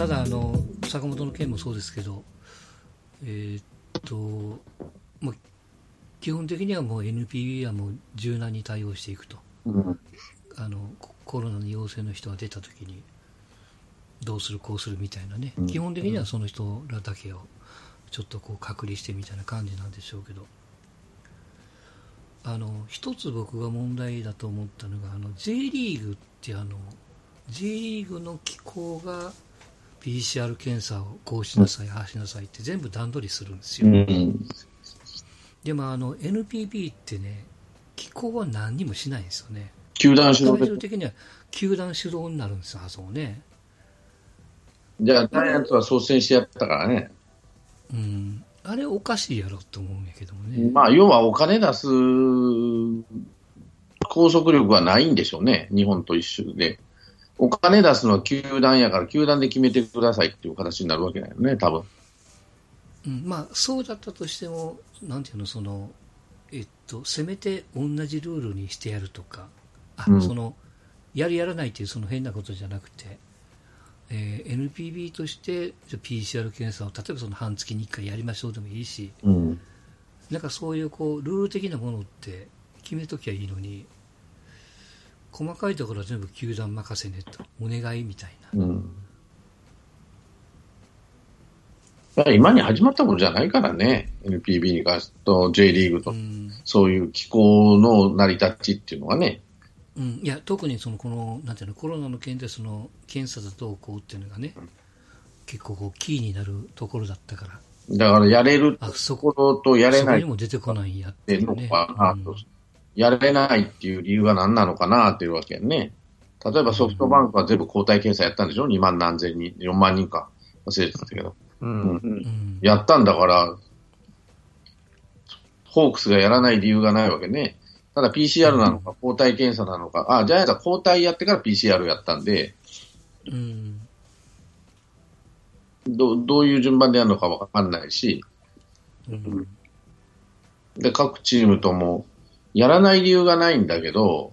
ただあの、坂本の件もそうですけど、えー、っと、まあ、基本的にはもう NPB はもう柔軟に対応していくと、うん、あのコロナの陽性の人が出たときに、どうする、こうするみたいなね、基本的にはその人らだけをちょっとこう隔離してみたいな感じなんでしょうけど、あの一つ僕が問題だと思ったのが、あの J リーグってあの、J リーグの機構が PCR 検査をこうしなさい、ああしなさいって全部段取りするんですよ。うん、でもあの NPB ってね、機構は何にもしないんですよね。球団主導最終的には球団主導になるんですよ、あそこね。じゃあ、ジャイアンツは率先してやったからね。うん。あれおかしいやろと思うんやけどもね。まあ、要はお金出す拘束力はないんでしょうね。日本と一緒で。お金出すのは球団やから、球団で決めてくださいっていう形になるわけだよね、多分。うん、まあ、そうだったとしても、なんていうの、その、えっと、せめて同じルールにしてやるとか、あ、うん、その、やるやらないっていうその変なことじゃなくて、えー、NPB として PCR 検査を例えばその半月に1回やりましょうでもいいし、うん、なんかそういうこうルール的なものって決めときゃいいのに細かいところは全部球団任せねと。お願いみたいな、うん、今に始まったことじゃないからね。NPB に関してと J リーグと、うん、そういう機構の成り立ちっていうのはね。うん、いや特にそのこのなんていうのコロナの件でその検査だどうこうっていうのがね、結構こうキーになるところだったから。だからやれるところとやれない。そこにも出てこないやっていうね、うん、やれないっていう理由が何なのかなっていうわけやね。例えばソフトバンクは全部抗体検査やったんでしょ ?2 万何千人、4万人か。忘れてたけど。うん、うん、やったんだから、ホークスがやらない理由がないわけね。ただ PCR なのか、抗体検査なのか、あ、ジャイアンツは抗体やってから PCR やったんで、うん、どどういう順番でやるのかわかんないし、うん、で、各チームとも、やらない理由がないんだけど、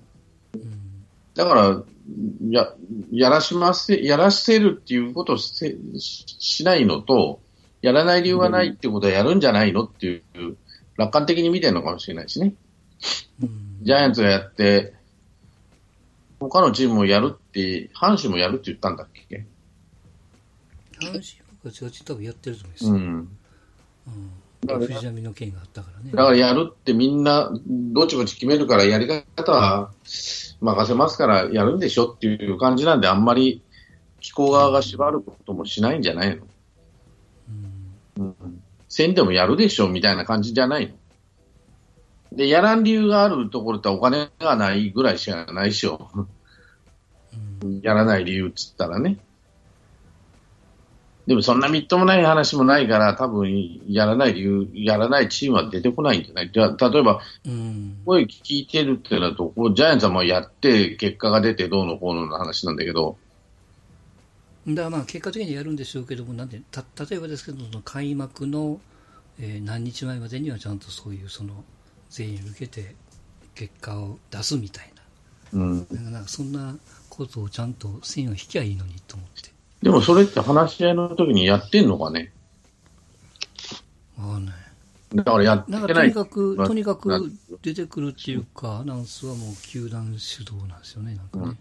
うん、だから、や、やらしませ、やらせるっていうことをししないのと、やらない理由がないっていうことはやるんじゃないのっていう、楽観的に見てるのかもしれないしね。ジャイアンツがやって、他のチームもやるって、阪神もやるって言ったんだっけ？阪神はガチガチ多分やってると思います。うん。うん。藤波の件があったからね。だからやるってみんな、どちこち決めるからやり方は任せますからやるんでしょっていう感じなんで、あんまり気候側が縛ることもしないんじゃないの、うん、うん。せんでもやるでしょみたいな感じじゃないの？で、やらん理由があるところってお金がないぐらいしかないでしょ。うん、やらない理由っつったらね。でもそんなみっともない話もないから、多分やらない理由、やらないチームは出てこないんじゃない？じゃ例えば、うん、声聞いてるってなると、ジャイアンツはもうやって、結果が出てどうのこうのの話なんだけど。だからまあ結果的にやるんでしょうけども、なんてた例えばですけど、その開幕の、えー、何日前までにはちゃんとそういうその、全員受けて結果を出すみたいな,、うん、なんかそんなことをちゃんと線を引きゃいいのにと思ってでもそれって話し合いの時にやってんのかね？わかんない。だからやってない。とにかく、とにかく出てくるっていうか、アナウンスはもう球団主導なんですよね、なんかね。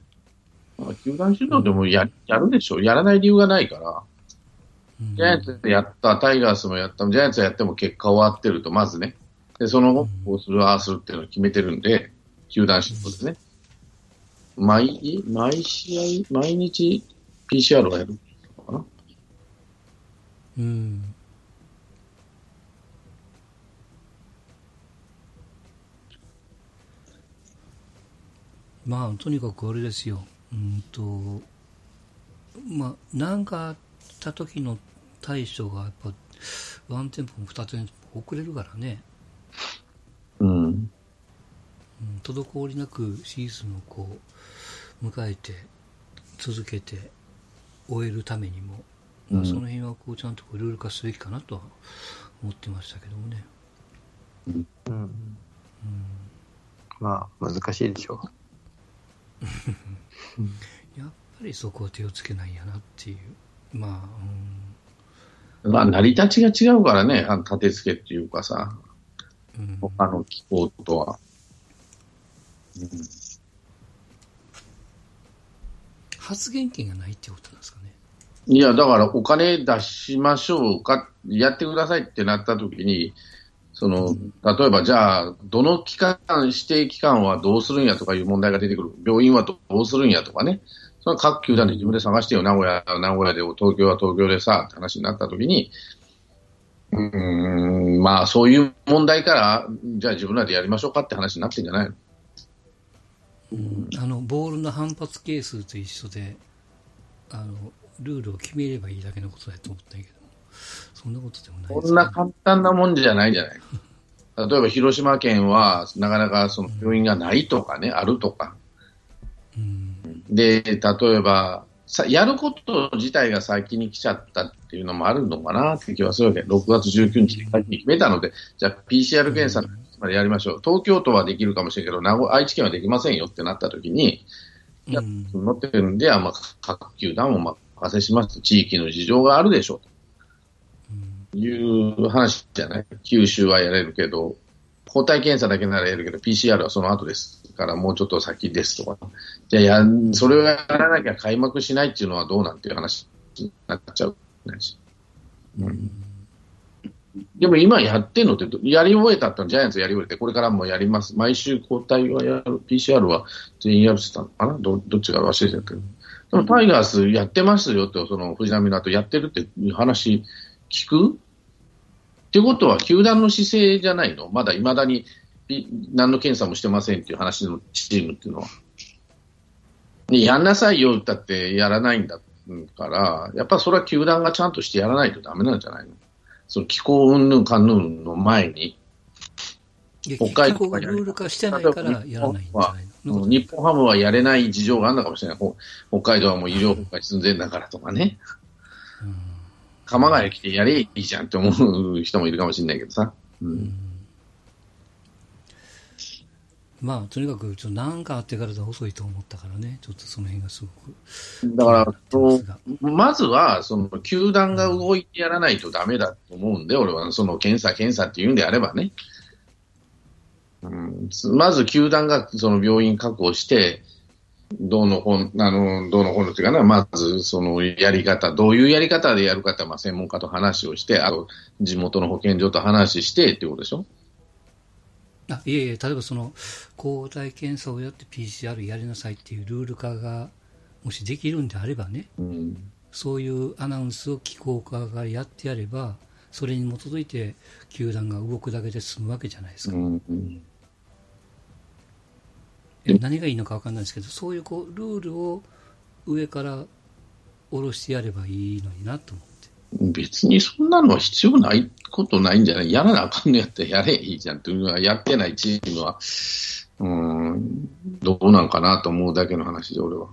うん、球団主導でもや,、やるでしょ、やらない理由がないから、うん、ジャイアンツやった、タイガースもやった、ジャイアンツやっても結果終わってると、まずね、で、その後、こうする、ああするっていうのを決めてるんで、球団指導ですね。毎、毎試合、毎日 PCR がやるのかな？うん。まあ、とにかくあれですよ。うんと、まあ、なんかあった時の対処がやっぱ、ワンテンポも二テンポ遅れるからね。うん。滞りなくシーズンをこう、迎えて、続けて、終えるためにも、まあ、その辺はこうちゃんとこうルール化すべきかなとは思ってましたけどもね。うん。うん、まあ、難しいでしょう。やっぱりそこは手をつけないやなっていう。ままあ、成り立ちが違うからね、あの立て付けっていうかさ、あ、うん、他の機構とは。うん発言権がないってことなんですかね。いや、だからお金出しましょうか、やってくださいってなった時に、その、例えばじゃあ、どの期間、指定期間はどうするんやとかいう問題が出てくる。病院はどうするんやとかね。それは各球団で自分で探してよ。名古屋は名古屋で、東京は東京でさ、って話になった時に、うん、まあそういう問題から、じゃあ自分らでやりましょうかって話になってんじゃないの？あの、ボールの反発係数と一緒で、あの、ルールを決めればいいだけのことだと思ったけども、そんなことでもないですこんな簡単なもんじゃないじゃない。例えば広島県はなかなかその病院がないとかね、あるとか。うん。で、例えば、さやること自体が先に来ちゃったっていうのもあるのかなって気はするわけ。6月19日に決めたので、じゃあ PCR 検査やりましょう。東京都はできるかもしれんけど、名古愛知県はできませんよってなった時に、いやうん乗ってるんで、あまあ、各球団をお任せします。地域の事情があるでしょう。うんいう話じゃない？九州はやれるけど、抗体検査だけならやるけど、PCR はその後ですから、もうちょっと先ですとか。じゃあや、それをやらなきゃ開幕しないっていうのはどうなんていう話になっちゃう。うんでも今やってんのってど、やり終えたってジャイアンツやり終えて、これからもやります。毎週抗体はやる、PCR は全員やるって言ったのかな？どどっちか忘れてたけど。でもタイガースやってますよって、その藤浪の後やってるっていう話聞く？ってことは、球団の姿勢じゃないの？まだ未だにピ何の検査もしてませんっていう話のチームっていうのは。でやんなさいよだってやらないんだから、やっぱそれは球団がちゃんとしてやらないとダメなんじゃないの？その気候云々かんぬんの前に、北海道がルール化してないからやらないんじゃないの？うん日本ハムはやれない事情があるのかもしれない。ほ北海道はもう医療崩壊寸前だからとかね。鎌ヶ谷来てやれいいじゃんって思う人もいるかもしれないけどさ。ううんんまあ、とにかく、ちょっと何かあってからでは遅いと思ったからね、ちょっとその辺がすごく。だから、そうが。まずは、その、球団が動いてやらないとダメだと思うんで、俺は、その、検査、検査って言うんであればね。うん、まず、球団が、その、病院確保して、どうの本、あの、どうの本のっていうかな、まず、その、やり方、どういうやり方でやるかって、まあ、専門家と話をして、あと、地元の保健所と話してっていうことでしょあいえいえ、例えばその、抗体検査をやって PCR やりなさいっていうルール化が、もしできるんであればね、うん。そういうアナウンスを機構化がやってやれば、それに基づいて球団が動くだけで済むわけじゃないですか。うん。うんえ何がいいのか分かんないですけど、そういうこうルールを上から下ろしてやればいいのになと思って。別にそんなのは必要ないことないんじゃない？やらなあかんのやったらやれいいじゃんっていうのは、やってないチームは、うーん、どうなんかなと思うだけの話で、俺は。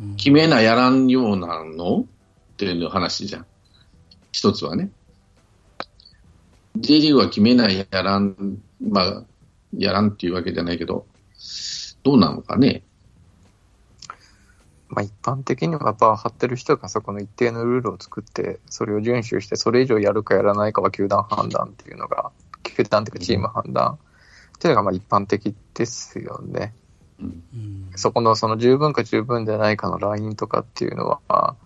うん決めなやらんようなのっていう話じゃん。一つはね。J リーグは決めないやらん、まあ、やらんっていうわけじゃないけど、どうなのかね？まあ、一般的にはバー張ってる人がそこの一定のルールを作って、それを遵守して、それ以上やるかやらないかは球団判断っていうのが、球団っていうかチーム判断。っていうのがまあ一般的ですよね。うん。うん。そこのその十分か十分じゃないかのラインとかっていうのは、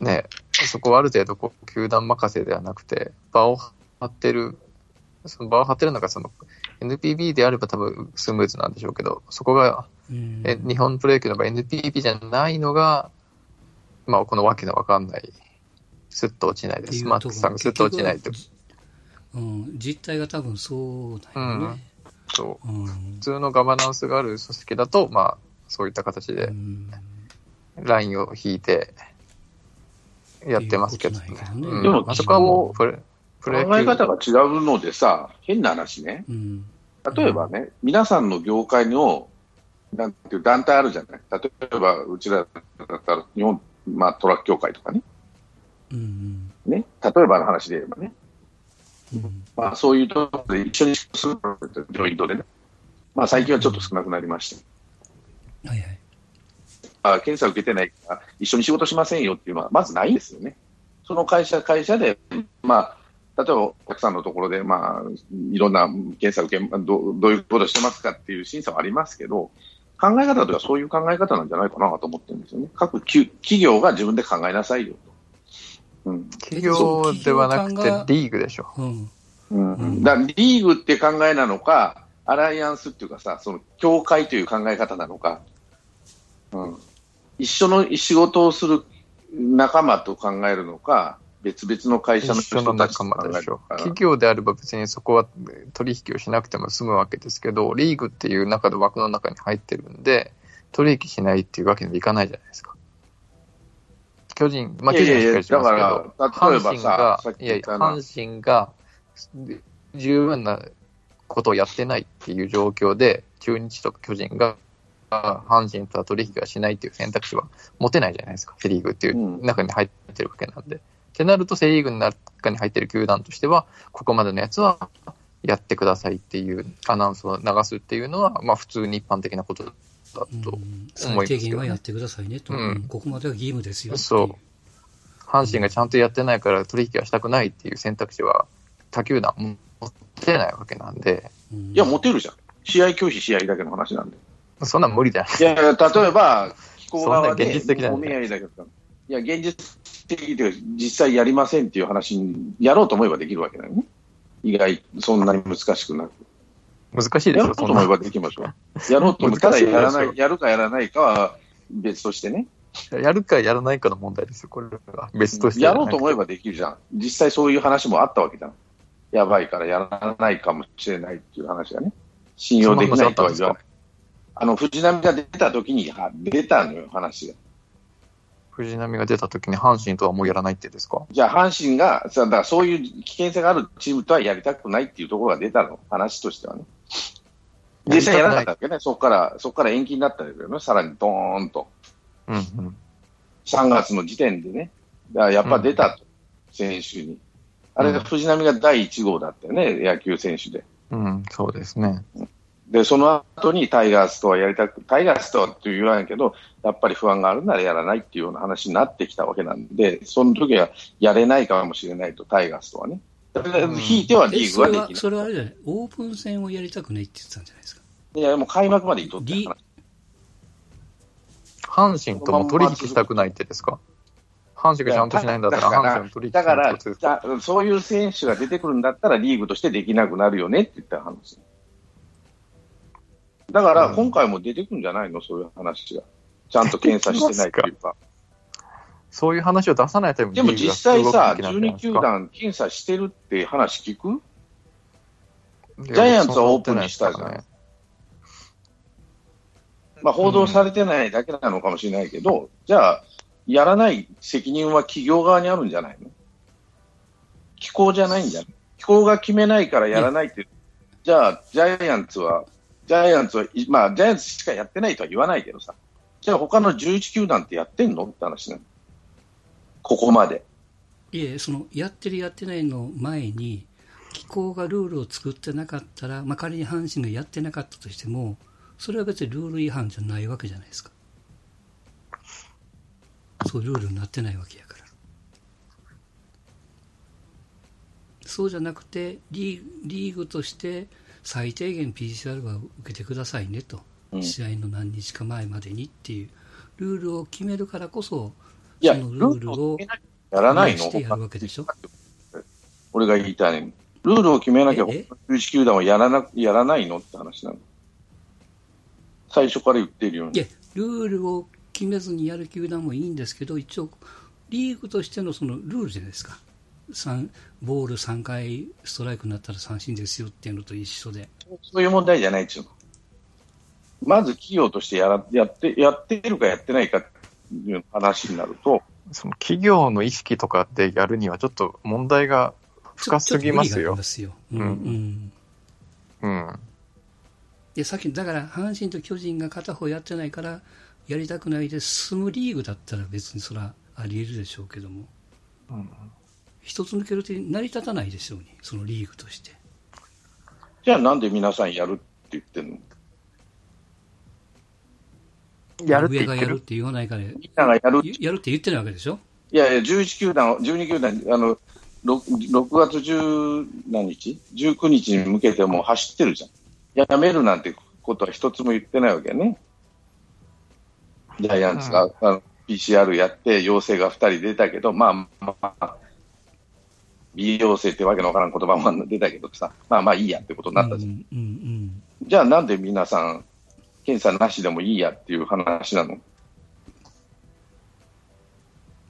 ね、そこはある程度こう球団任せではなくて、場を張ってる、その場を張ってるのがその NPB であれば多分スムーズなんでしょうけど、そこがうん。え日本プロ野球の場合 NPB じゃないのが、まあこのわけのわかんない、スッと落ちないです。マックスさんがスッと落ちないと。うん、実態が多分そうだよね。そう。うん。普通のガバナンスがある組織だと、まあそういった形うでん。ラインを引いてやってますけどね。でもあそこはもう考え方が違うのでさ、変な話ね。うん例えばね、皆さんの業界の、なんていう団体あるじゃない。例えば、うちらだったら、日本、まあ、トラック協会とかね。うんね。例えばの話で言えばね。うんまあ、そういうところで一緒にするジョイントでね。まあ、最近はちょっと少なくなりました。はいはい検査受けてないから一緒に仕事しませんよっていうのはまずないんですよね。その会社、会社で、まあ、例えばお客さんのところで、まあ、いろんな検査受けど、どういうことしてますかっていう審査はありますけど、考え方とはそういう考え方なんじゃないかなと思ってるんですよね。各企業が自分で考えなさいよと。うん、企業ではなくてリーグでしょ。うん。うん、だリーグって考えなのか、アライアンスっていうかさ、その協会という考え方なのか、うん、一緒の仕事をする仲間と考えるのか、別々の会社の人。企業であれば別にそこは取引をしなくても済むわけですけど、リーグっていう中で枠の中に入ってるんで、取引しないっていうわけにはいかないじゃないですか。巨人、まあ巨人はしっかりしますけど、阪神が、いやいや、阪神が十分なことをやってないっていう状況で、中日とか巨人が阪神とは取引がしないっていう選択肢は持てないじゃないですか、セ・リーグっていう中に入ってるわけなんで。うん、ってなると、セ・リーグの中に入ってる球団としては、ここまでのやつはやってくださいっていうアナウンスを流すっていうのは、まあ、普通に一般的なことだと思いますけど、ね、最低限はやってくださいねと、うん、ここまでは義務ですよそう。阪神がちゃんとやってないから取引はしたくないっていう選択肢は他球団持てないわけなんで。いや、持てるじゃん。試合拒否試合だけの話なんで。そんなん無理だよ。いや、例えば、気候側で、現実的だお見合いだけど、いや、現実的で実際やりませんっていう話に、やろうと思えばできるわけだよね。意外、そんなに難しくなく。難しいですよ、やろうと思えばできましょう。やろうと思ったらやらない、やるかやらないかは別としてね。やるかやらないかの問題ですよ、これは。別としてやろうと思えばできるじゃん。実際そういう話もあったわけじゃん。やばいからやらないかもしれないっていう話がね。信用できないとは言わない。あの、藤波が出た時に出たのよ、話が。藤波が出た時に阪神とはもうやらないってですか？じゃあ阪神が、だからそういう危険性があるチームとはやりたくないっていうところが出たの、話としてはね。実際やらなかったわけね、そこから、そこから延期になったんですよね、さらにドーンと。うんうん、3月の時点でね、だからやっぱ出たと、うん、選手に。あれが藤波が第1号だったよね、野球選手で。うん、そうですね。で、その後にタイガースとはやりたく、タイガースとはって言わないけど、やっぱり不安があるならやらないっていうような話になってきたわけなんで、その時はやれないかもしれないと、タイガースとはね。引いてはリーグはできない。それはあれじゃない、オープン戦をやりたくないって言ってたんじゃないですか。いや、もう開幕までいっとって阪神とも取引したくないってですか？阪神がちゃんとしないんだったら、阪神取引だから、そういう選手が出てくるんだったら、リーグとしてできなくなるよねって言った話。だから、今回も出てくるんじゃないの、そういう話が。ちゃんと検査してないっていうか。そういう話を出さないためにでも実際さ、12球団検査してるって話聞く？ジャイアンツはオープンにしたじゃない。まあ、報道されてないだけなのかもしれないけど、うん、じゃあ、やらない責任は企業側にあるんじゃないの？機構じゃないんじゃない？機構が決めないからやらないって、う。ん、じゃあ、ジャイアンツはジャイアンツは、まあ、ジャイアンツしかやってないとは言わないけどさ、じゃあ他の11球団ってやってんの？って話ね。ここまで。いえ、その、やってるやってないの前に、機構がルールを作ってなかったら、まあ、仮に阪神がやってなかったとしても、それは別にルール違反じゃないわけじゃないですか。そうルールになってないわけやから。そうじゃなくてリーグとして最低限 PCR は受けてくださいねと、うん、試合の何日か前までにっていうルールを決めるからこそ、そのルールをやらないのしてやるわけでしょ？俺が言いたいね。ルールを決めなきゃ、11球団はやらなやらないのって話なの。最初から言ってるように。いや、ルールを決めずにやる球団もいいんですけど、一応、リーグとしてのそのルールじゃないですか。ボール3回ストライクになったら三振ですよっていうのと一緒で。そういう問題じゃないですよ。まず企業としてやらやってやってるかやってないかっていう話になると。その企業の意識とかでやるにはちょっと問題が深すぎますよ。すようん。うん。うん、で、さっき、だから阪神と巨人が片方やってないからやりたくないで済むリーグだったら別にそれはあり得るでしょうけども。うん一つ抜けると成り立たないでしょうに、そのリーグとして。じゃあなんで皆さんやるって言ってんの？やるって上がやるっ言ってるて言わないから、みんながやる。ゆやるって言ってないわけでしょ？いやいや、11球団、12球団、あの、6, 6月10何日 ?19 日に向けてもう走ってるじゃん。やめるなんてことは一つも言ってないわけね。ジャイアンツが、あの PCR やって陽性が2人出たけど、まあまあ、微陽性ってわけのわからん言葉も出たけどさ、まあまあいいやってことになったじゃん。うんうんじゃあなんで皆さん、検査なしでもいいやっていう話なの？い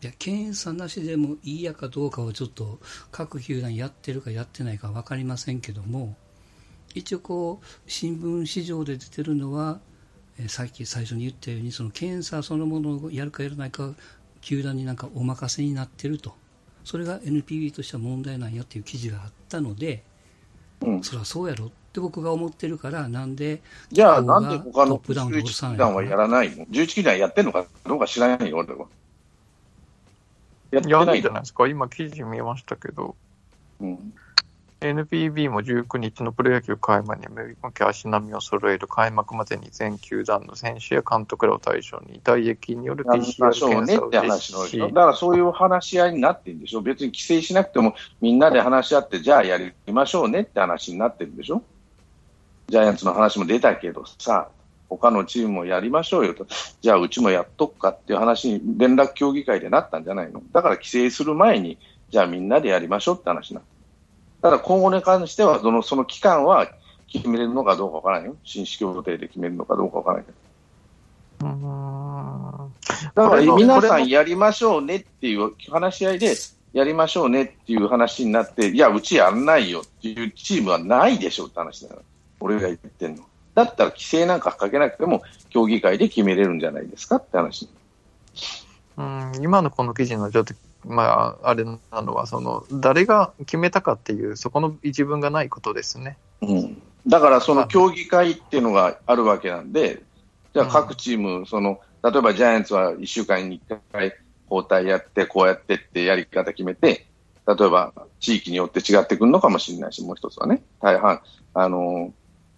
や検査なしでもいいやかどうかはちょっと各球団やってるかやってないか分かりませんけども一応こう新聞市場で出てるのは、えーさっき最初に言ったようにその検査そのものをやるかやらないか球団になんかお任せになってるとそれが NPB としては問題なんやっていう記事があったのでうん。それはそうやろって僕が思ってるからなんでじゃあなんで他のトップダウンで11落とさな？い球団はやらないの ?11 球団やってんのかどうか知らないよ、俺は。やってやないじゃないですか今記事見ましたけど、うん。NPB も19日のプロ野球開幕に向け足並みを揃える開幕までに全球団の選手や監督らを対象に唾液による PCR ましょう検査をねって実施し話のでしょ。だからそういう話し合いになってるんでしょ。別に規制しなくてもみんなで話し合って、じゃあやりましょうねって話になってるんでしょ。ジャイアンツの話も出たけどさ、他のチームもやりましょうよと、じゃあうちもやっとくかっていう話に連絡協議会でなったんじゃないの。だから規制する前に、じゃあみんなでやりましょうって話なの。ただ今後に関しては、そのその期間は決めれるのかどうかわからないよ。新式協定で決めるのかどうかわからないけど。うーんだから皆さんやりましょうねっていう話し合いで、やりましょうねっていう話になって、いや、うちやんないよっていうチームはないでしょうって話だから、俺が言ってんの。だったら規制なんかかけなくても、協議会で決めれるんじゃないですかって話。うん今のこの記事のちょっと、まあ、あれなのは、その、誰が決めたかっていう、そこの一文がないことですね。うん、だからその協議会っていうのがあるわけなんで、じゃあ各チーム、その例えばジャイアンツは1週間に1回交代やって、こうやってってやり方決めて、例えば地域によって違ってくるのかもしれないし、もう一つはね、大半、あの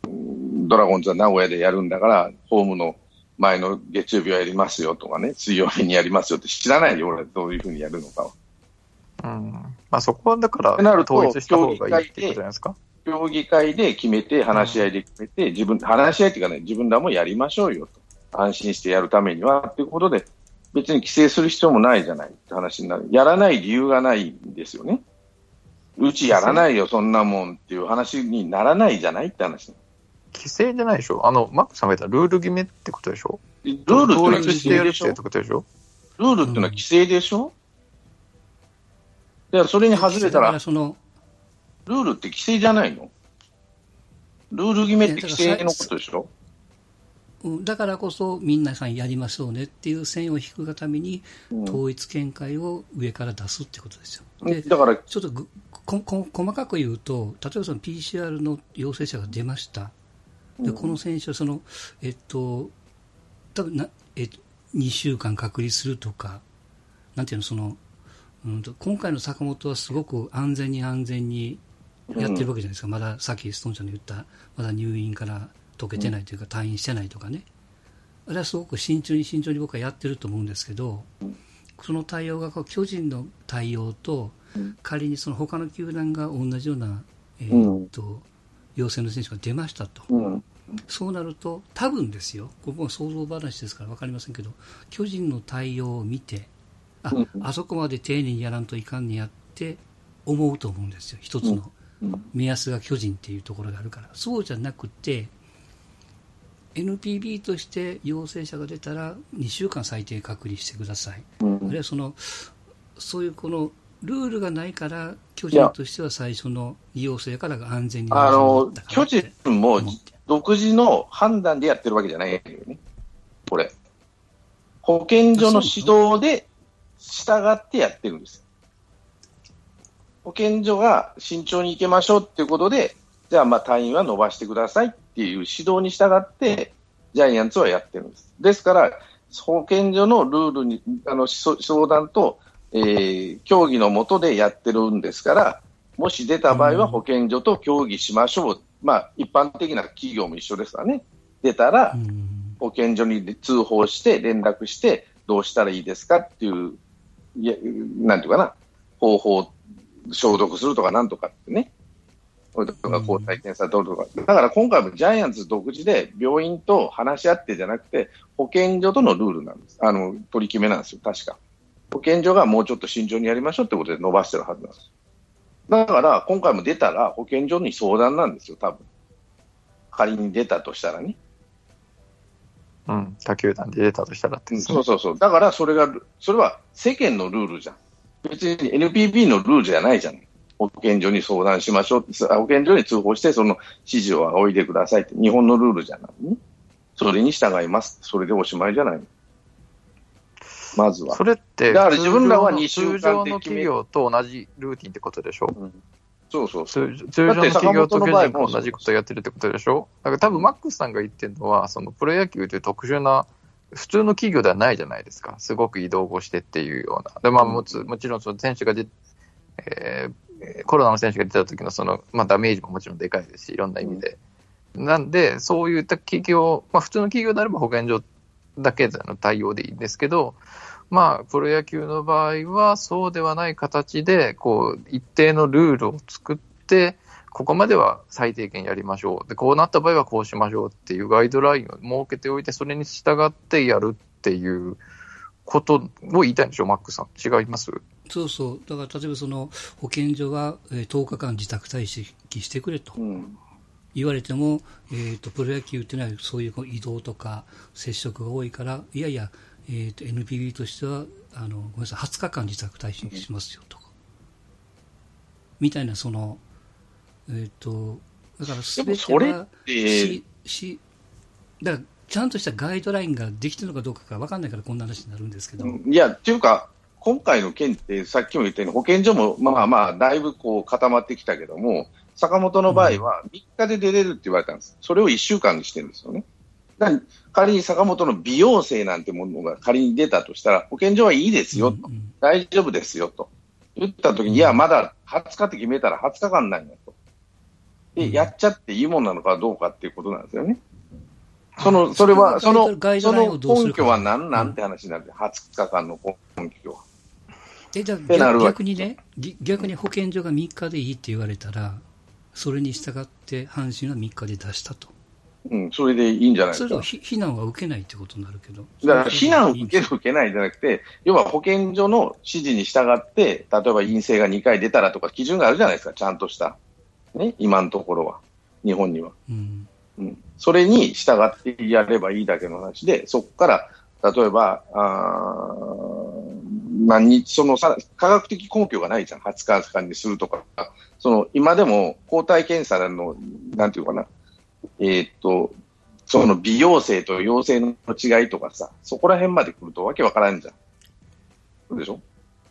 うんドラゴンズは名古屋でやるんだから、ホームの前の月曜日はやりますよとかね、水曜日にやりますよって知らないよ、俺、どういうふうにやるのかは。うん。まあ、そこはだからってなる、と統一した方がいいってことじゃないですか？協議会で決めて、話し合いで決めて、自分、話し合いっていうかね、自分らもやりましょうよと。安心してやるためにはっていうことで、別に規制する必要もないじゃないって話になる。やらない理由がないんですよね。うちやらないよ、そんなもんっていう話にならないじゃないって話。規制じゃないでしょ？あの、マックさんが言ったルール決めってことでしょ？ルールって規制でしょるってことでしょ？ルールっていうのは規制でしょ、でそれに外れた、ららそのルールって規制じゃないの？ルール決めって規制のことでしょ？うんだからこそみんなさんやりましょうねっていう線を引くがためにうん。統一見解を上から出すってことですよ。でだから、ちょっとぐここ細かく言うと例えばその PCR の陽性者が出ましたでこの選手はその、えっと多分な、えっと、2週間隔離するとかなんていうのその、うんと、今回の坂本はすごく安全に安全にやってるわけじゃないですか、まださっきストーンちゃんの言ったまだ入院から解けてないというか、退院してないとかね。あれはすごく慎重に慎重に僕はやってると思うんですけど、その対応がこう巨人の対応と、仮にその他の球団が同じような、えーっと陽性の選手が出ましたと、うん、そうなると多分ですよ。ここは想像話ですから分かりませんけど巨人の対応を見てあ,、うん。あそこまで丁寧にやらんといかんねやって思うと思うんですよ。一つのうん。目安が巨人っていうところがあるから。そうじゃなくて NPB として陽性者が出たら2週間最低隔離してください、うん。あるいはそのそういうこのルールがないから巨人としては最初の陽性からが安全にあの巨人も独自の判断でやってるわけじゃないよね、これ。保健所の指導で従ってやってるんです。保健所が慎重に行けましょうっていうことで、じゃあまあ隊員は伸ばしてくださいっていう指導に従って、ジャイアンツはやってるんです。ですから、保健所のルールに、あの、相談と、えー協議のもとでやってるんですから、もし出た場合は保健所と協議しましょう。まあ、一般的な企業も一緒ですからね。出たらう、ん保健所に通報して、連絡して、どうしたらいいですかっていう、いやなんていうかな、方法、消毒するとかなんとかってね。とか抗体検査取るとか。だから今回もジャイアンツ独自で病院と話し合ってじゃなくて、保健所とのルールなんです。あの、取り決めなんですよ、確か。保健所がもうちょっと慎重にやりましょうってことで伸ばしてるはずなんです。だから、今回も出たら保健所に相談なんですよ、多分。仮に出たとしたらね。うん。他球団で出たとしたらって、そうそうそう。だから、それが、それは世間のルールじゃん。別に NPB のルールじゃないじゃん。保健所に相談しましょう保健所に通報して、その指示を仰いでくださいって、日本のルールじゃないね。それに従います。それでおしまいじゃないの。まずはそ。れって、だから自分らは通常の企業と同じルーティンってことでしょ？そうそうそう。通通常の企業と巨人が同じことをやってるってことでしょ？だから多分マックスさんが言ってるのは、そのプロ野球という特殊な、普通の企業ではないじゃないですか。すごく移動をしてっていうような。で、まあもつ、もちろんその選手が出、えーコロナの選手が出た時のその、まあダメージももちろんでかいですし、いろんな意味で。なんで、そういった企業、まあ普通の企業であれば保健所だけでの対応でいいんですけど、まあ、プロ野球の場合は、そうではない形で、こう、一定のルールを作って、ここまでは最低限やりましょう。で、こうなった場合はこうしましょうっていうガイドラインを設けておいて、それに従ってやるっていうことを言いたいんでしょ、マックさん。違います？そうそう。だから、例えばその、保健所は、えー10日間自宅待機してくれとうん。言われても、えっ、と、プロ野球っていうのはそういう移動とか接触が多いから、いやいや、えっ、と、NPB としては、あの、ごめんなさい、20日間自宅待機しますよとか。みたいな、その、えっ、と、だから全てそし、し、だから、ちゃんとしたガイドラインができてるのかどうかが分かんないからこんな話になるんですけど、いや、っていうか、今回の件って、さっきも言ったように、保健所もまあまあ、だいぶこう固まってきたけども、坂本の場合は3日で出れるって言われたんです。それを1週間にしてるんですよね。だから仮に坂本の美容生なんてものが仮に出たとしたら、保健所はいいですよと、大丈夫ですよと言ったときに、いや、まだ20日って決めたら20日間なんやと。で、やっちゃっていいもんなのかどうかっていうことなんですよね。その、それは、その、その根か拠は何なんて話になって、20日間の根拠は。えじゃあ逆逆にね、ぎ逆に保健所が3日でいいって言われたら、それに従って阪神は3日で出したと。うん、それでいいんじゃないですか。それはひ非難は受けないってことになるけど。だから、避難を受ける受けないじゃなくて、要は保健所の指示に従って、例えば陰性が2回出たらとか基準があるじゃないですか、ちゃんとした。ね、今のところは。日本には。うん。うん。それに従ってやればいいだけの話で、そこから、例えば、あー何日、そのさ、科学的根拠がないじゃん。20日間にするとか。その、今でも抗体検査の、なんていうかな、えーっと、その美容性と陽性の違いとかさ、そこら辺まで来るとわけわからんじゃん。そうでしょ？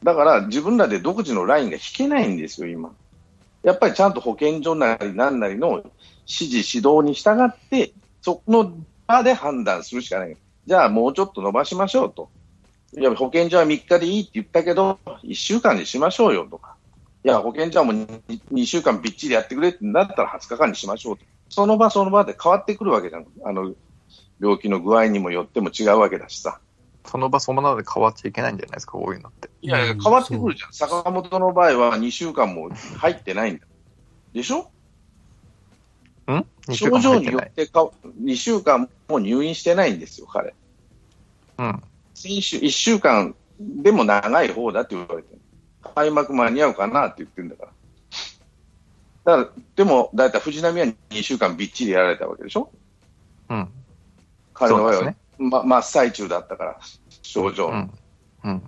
だから自分らで独自のラインが引けないんですよ、今。やっぱりちゃんと保健所なりなんなりの指示、指導に従って、そこの場で判断するしかない。じゃあもうちょっと伸ばしましょうと。いや、保健所は3日でいいって言ったけど、1週間にしましょうよとか。いや、保健所はもう 2, 週間びっちりやってくれってなったら20日間にしましょうと。その場その場で変わってくるわけじゃん。あの、病気の具合にもよっても違うわけだしさ。その場その場で変わっちゃいけないんじゃないですか、こういうのって。いやいや、うん変わってくるじゃん。坂本の場合は2週間も入ってないんだ。でしょ？ん ?2 週症状に。よってか2週間も入院してないんですよ、彼。うん。先週、1週間でも長い方だって言われてる。開幕間に合うかなって言ってるんだから。だから、でも、だいたい藤波は2週間びっちりやられたわけでしょ？うん。彼の場合は、そうですま、真っ最中だったから、症状。うん。うん。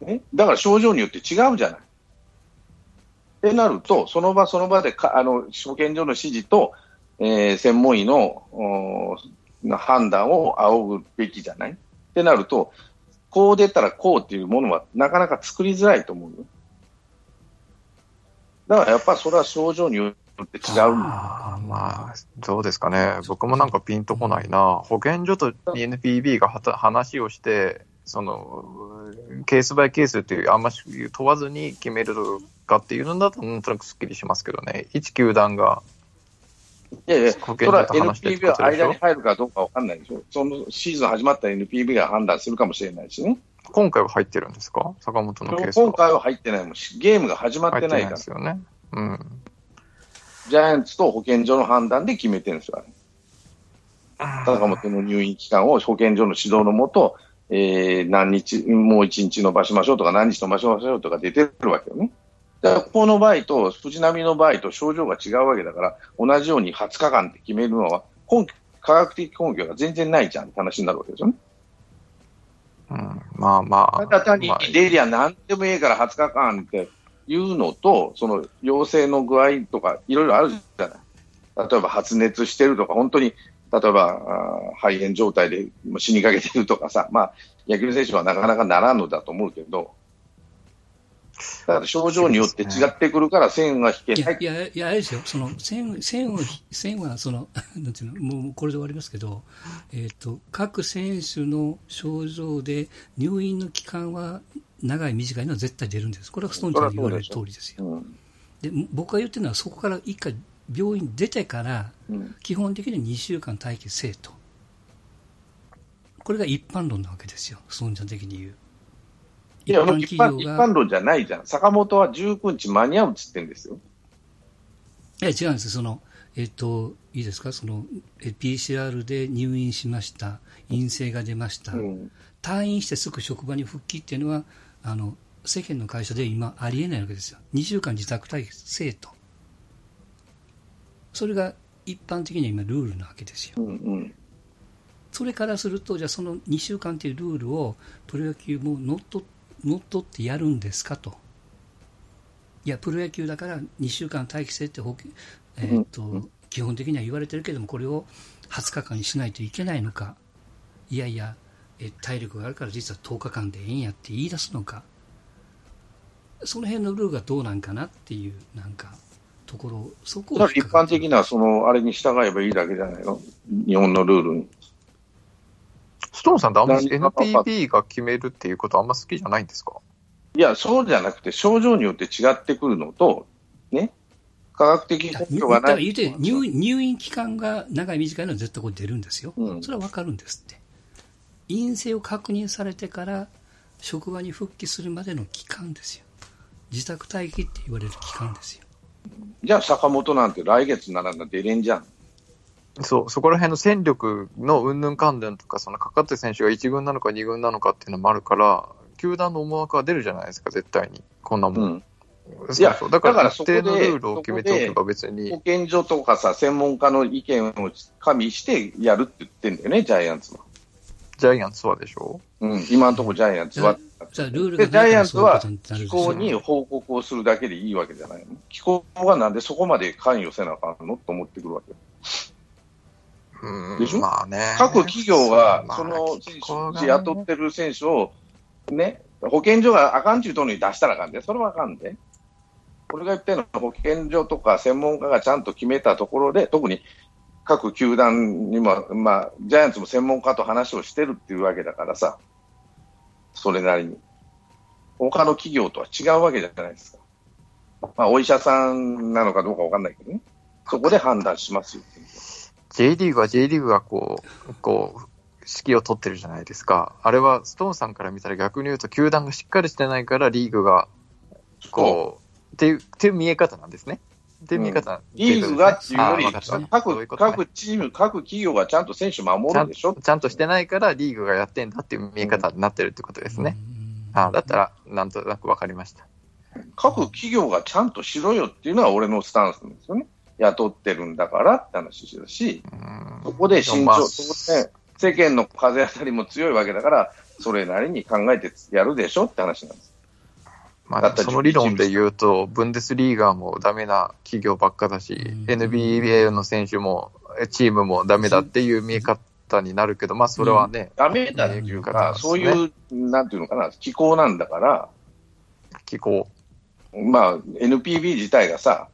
ね、だから症状によって違うじゃない。ってなると、その場その場でかあの保健所の指示と、えー専門医のおー判断を仰ぐべきじゃない？ってなると、こう出たらこうっていうものはなかなか作りづらいと思うよ。だからやっぱそれは症状によって違う。あまあ、どうですかね。僕もなんかピンとこないな。保健所と NPB がはた話をして、その、ケースバイケースっていう、あんまし問わずに決めるかっていうのだと、なんとなくすっきりしますけどね。一球団がいやいや、それは NPB は間に入るかどうかわかんないでしょ？そのシーズン始まったら NPB が判断するかもしれないしね。今回は入ってるんですか？坂本のケースは。今回は入ってないもんし、ゲームが始まっててないから、ですよね。うん。ジャイアンツと保健所の判断で決めてるんですよ。坂本の入院期間を保健所の指導のもと、えー、何日、もう一日伸ばしましょうとか、何日伸ばしましょうとか出てるわけよね。だから、この場合と、藤波の場合と症状が違うわけだから、同じように20日間って決めるのは、根拠科学的根拠が全然ないじゃんって話になるわけですよね。うん、まあまあ。ただ単にまあ出りゃ何でもいいから20日間っていうのと、その陽性の具合とか、いろいろあるじゃない。例えば発熱してるとか、本当に、例えば肺炎状態で死にかけてるとかさ、まあ、野球選手はなかなかならんのだと思うけど、だから症状によって違ってくるから線が引けない。いやいや、いや、あれですよ、その線線を、線はその、なんていうの、もうこれで終わりますけど、えっ、と、各選手の症状で入院の期間は長い、短いのは絶対出るんです。これはストーンちゃんが言われる通りですよ。うんで、僕が言ってるのは、そこから一回病院出てから、うん基本的に2週間待機せえと。これが一般論なわけですよ、ストーンちゃん的に言う。一般一が般論じゃないじゃん。坂本は19日間に合うっつってんですよ。いや、違うんですその、えっ、と、いいですか、その、え PCR で入院しました。陰性が出ました。うん退院してすぐ職場に復帰っていうのは、あの、世間の会社で今ありえないわけですよ。2週間自宅待機せえと。それが一般的には今ルールなわけですよ。うんうんそれからすると、じゃあその2週間というルールをプロ野球も乗っ取乗っ取ってやるんですかと。いや、プロ野球だから2週間待機せってえーっとうん。基本的には言われてるけども、これを20日間にしないといけないのか、いやいや、え体力があるから実は10日間でええんやって言い出すのか、その辺のルールがどうなんかなっていう、なんか、ところ、そこだから一般的な、その、あれに従えばいいだけじゃないの？日本のルールに。ストーンさんってあんまり NPB が決めるっていうことあんま好きじゃないんですか？いや、そうじゃなくて、症状によって違ってくるのと、ね、科学的根拠がない。だから言うて入院入院期間が長い短いのは絶対これ出るんですよ、うん。それは分かるんですって。陰性を確認されてから職場に復帰するまでの期間ですよ。自宅待機って言われる期間ですよ。じゃあ、坂本なんて来月なら出れんじゃん。そう、そこら辺の戦力のうんぬん関連とか、そのかかってる選手が1軍なのか2軍なのかっていうのもあるから、球団の思惑は出るじゃないですか、絶対に。こんなもん。うん。そういやそうだからだから一定のそこでルールを決めておけば別保に、健所とかさ、専門家の意見を加味してやるって言ってんだよね、ジャイアンツは。ジャイアンツはでしょ？うん、今のところジャイアンツは。じゃあルールで、ジャイアンツは機構に報告をするだけでいいわけじゃないの？機構がなんでそこまで関与せなあかんの？と思ってくるわけ。うんでしょ？まあね。各企業がまあその選手、ね雇ってる選手を、ね、保健所があかんちゅうとのに出したらあかんで、それはあかんで。俺が言ってるのは保健所とか専門家がちゃんと決めたところで、特に各球団にも、まあ、ジャイアンツも専門家と話をしてるっていうわけだからさ、それなりに。他の企業とは違うわけじゃないですか。まあ、お医者さんなのかどうかわかんないけどね。そこで判断しますよ。J リーグは J リーグがこう、こう、指揮を取ってるじゃないですか。あれはストーンさんから見たら逆に言うと、球団がしっかりしてないからリーグが、こう、っていう、っていう見え方なんですね。っていう見え方、リーグがっていうより各各チーム、各企業がちゃんと選手守るでしょ？ちゃんとしてないからリーグがやってんだっていう見え方になってるってことですね。うんあだったら、なんとなくわかりました。各企業がちゃんとしろよっていうのは俺のスタンスなんですよね。雇ってるんだからって話だし、うん。そこで慎まあ重、そこで世間の風当たりも強いわけだから、それなりに考えてやるでしょって話なんです。まあ、その理論で言うと、ブンデスリーガーもダメな企業ばっかだし、うん。NBA の選手も、えチームもダメだっていう見え方になるけど、まあ、それはね、ダメだっていうか、うんそういう、なんていうのかな、気候なんだから、気候。まあ、NPB 自体がさ、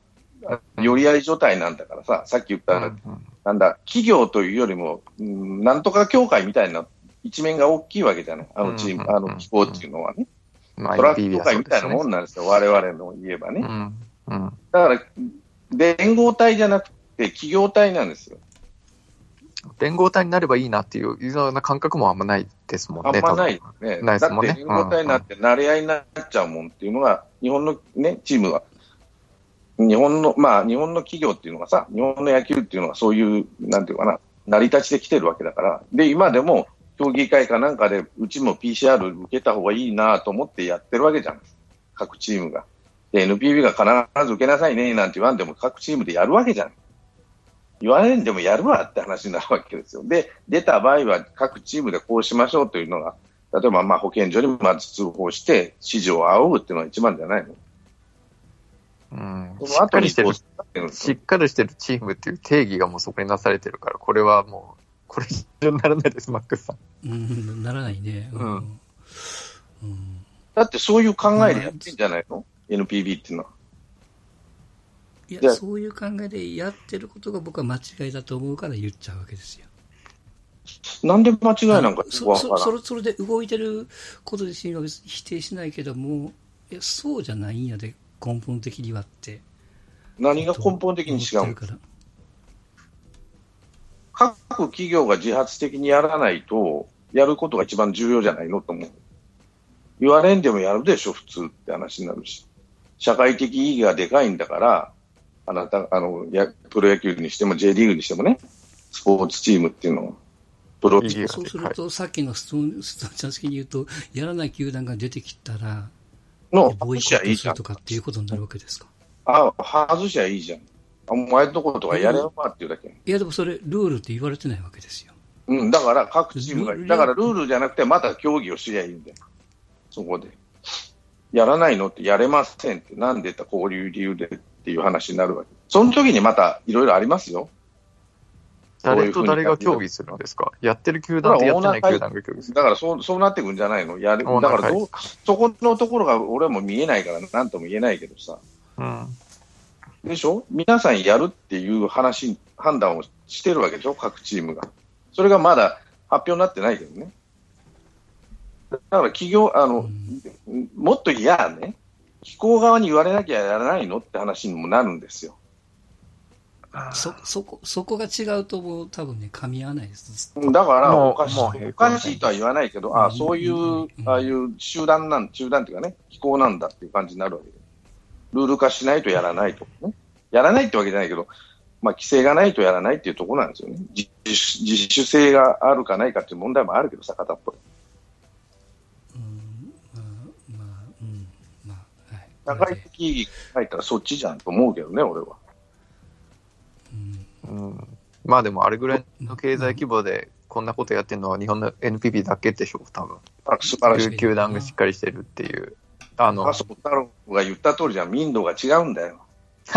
寄り合い状態なんだからさ、さっき言った、うんなんだ、企業というよりも、うんなんとか協会みたいな一面が大きいわけじゃない、あのチーム、うんあの機構っていうのはね。まあ、トラック協会みたいなもんなんですよ、我々の言えばね。うんうんだから、連合体じゃなくって企業体なんですよ。連合体になればいいなっていう、ような感覚もあんまないですもんね。あんまないね。ないですもんね。だって連合体になって慣れ合いになっちゃうもんっていうのが、日本のね、チームは、日本の、まあ、日本の企業っていうのがさ、日本の野球っていうのがそういう、なんていうかな、成り立ちで来てるわけだから。で、今でも、競技会かなんかで、うちも PCR 受けた方がいいなと思ってやってるわけじゃん。各チームが。で、NPB が必ず受けなさいね、なんて言わんでも各チームでやるわけじゃん。言われんでもやるわって話になるわけですよ。で、出た場合は各チームでこうしましょうというのが、例えばまあ保健所にまず通報して指示を仰ぐっていうのが一番じゃないの。うん、その後にししっかりしてるチームっていう定義がもうそこになされてるから、これはもう、これ以上にならないです、マックスさん。うん、ならないね。うん。うん、だってそういう考えでやってんじゃないの、?NPB っていうのは。いや、そういう考えでやってることが僕は間違いだと思うから言っちゃうわけですよ。なんで間違いなんかそそそれそれで動いてること自身は否定しないけども、いやそうじゃないんやで、根本的にはって。何が根本的に違うか各企業が自発的にやらないと、やることが一番重要じゃないのと思う。言われんでもやるでしょ、普通って話になるし。社会的意義がでかいんだから、あなた、あの、やプロ野球にしても J リーグにしてもね、スポーツチームっていうのを、プロそうすると、さっきのストーン、ストーンチャンス的に言うと、やらない球団が出てきたら、の、ボイコットするとかっていうことになるわけですか？あ、外しゃいいじゃん。お前のことかやればっていうだけ。いや、でもそれ、ルールって言われてないわけですよ。うん、だから各チームが、だからルールじゃなくて、また競技をしりゃいいんだよ。そこで。やらないのってやれませんって、なんでこういう理由でっていう話になるわけ。その時にまたいろいろありますよ。誰と誰が協議するのですか？やってる球団とやってない球団が協議する。だからそうそうなってくんじゃないの？やるだからどうそこのところが俺も見えないからなんとも言えないけどさ。うん。でしょ？皆さんやるっていう話、判断をしてるわけでしょ？各チームが。それがまだ発表になってないけどね。だから企業、あの、もっと嫌ね、気候側に言われなきゃやらないの？って話にもなるんですよ。そ、そこ、そこが違うともう多分ね、噛み合わないです。だから、おかしい、おかしいとは言わないけど、ああ、そういう、ああいう集団なん、集団っていうかね、気候なんだっていう感じになるわけで。ルール化しないとやらないとね。やらないってわけじゃないけど、まあ、規制がないとやらないっていうところなんですよね。自自主性があるかないかっていう問題もあるけどさ、片っぽで。社会的意義書いたらそっちじゃんと思うけどね、俺は。うん、まあでもあれぐらいの経済規模でこんなことやってるのは日本の NPB だけでしょう、多分。あ素晴らしい。球団がしっかりしてるっていう。あの、麻生太郎が言った通りじゃ民度が違うんだよ。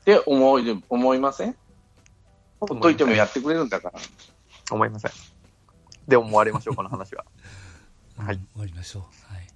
って思い、思いません？ほっといてもやってくれるんだから。思いません。で、思われましょう、この話は。はい。終わりましょう。はい。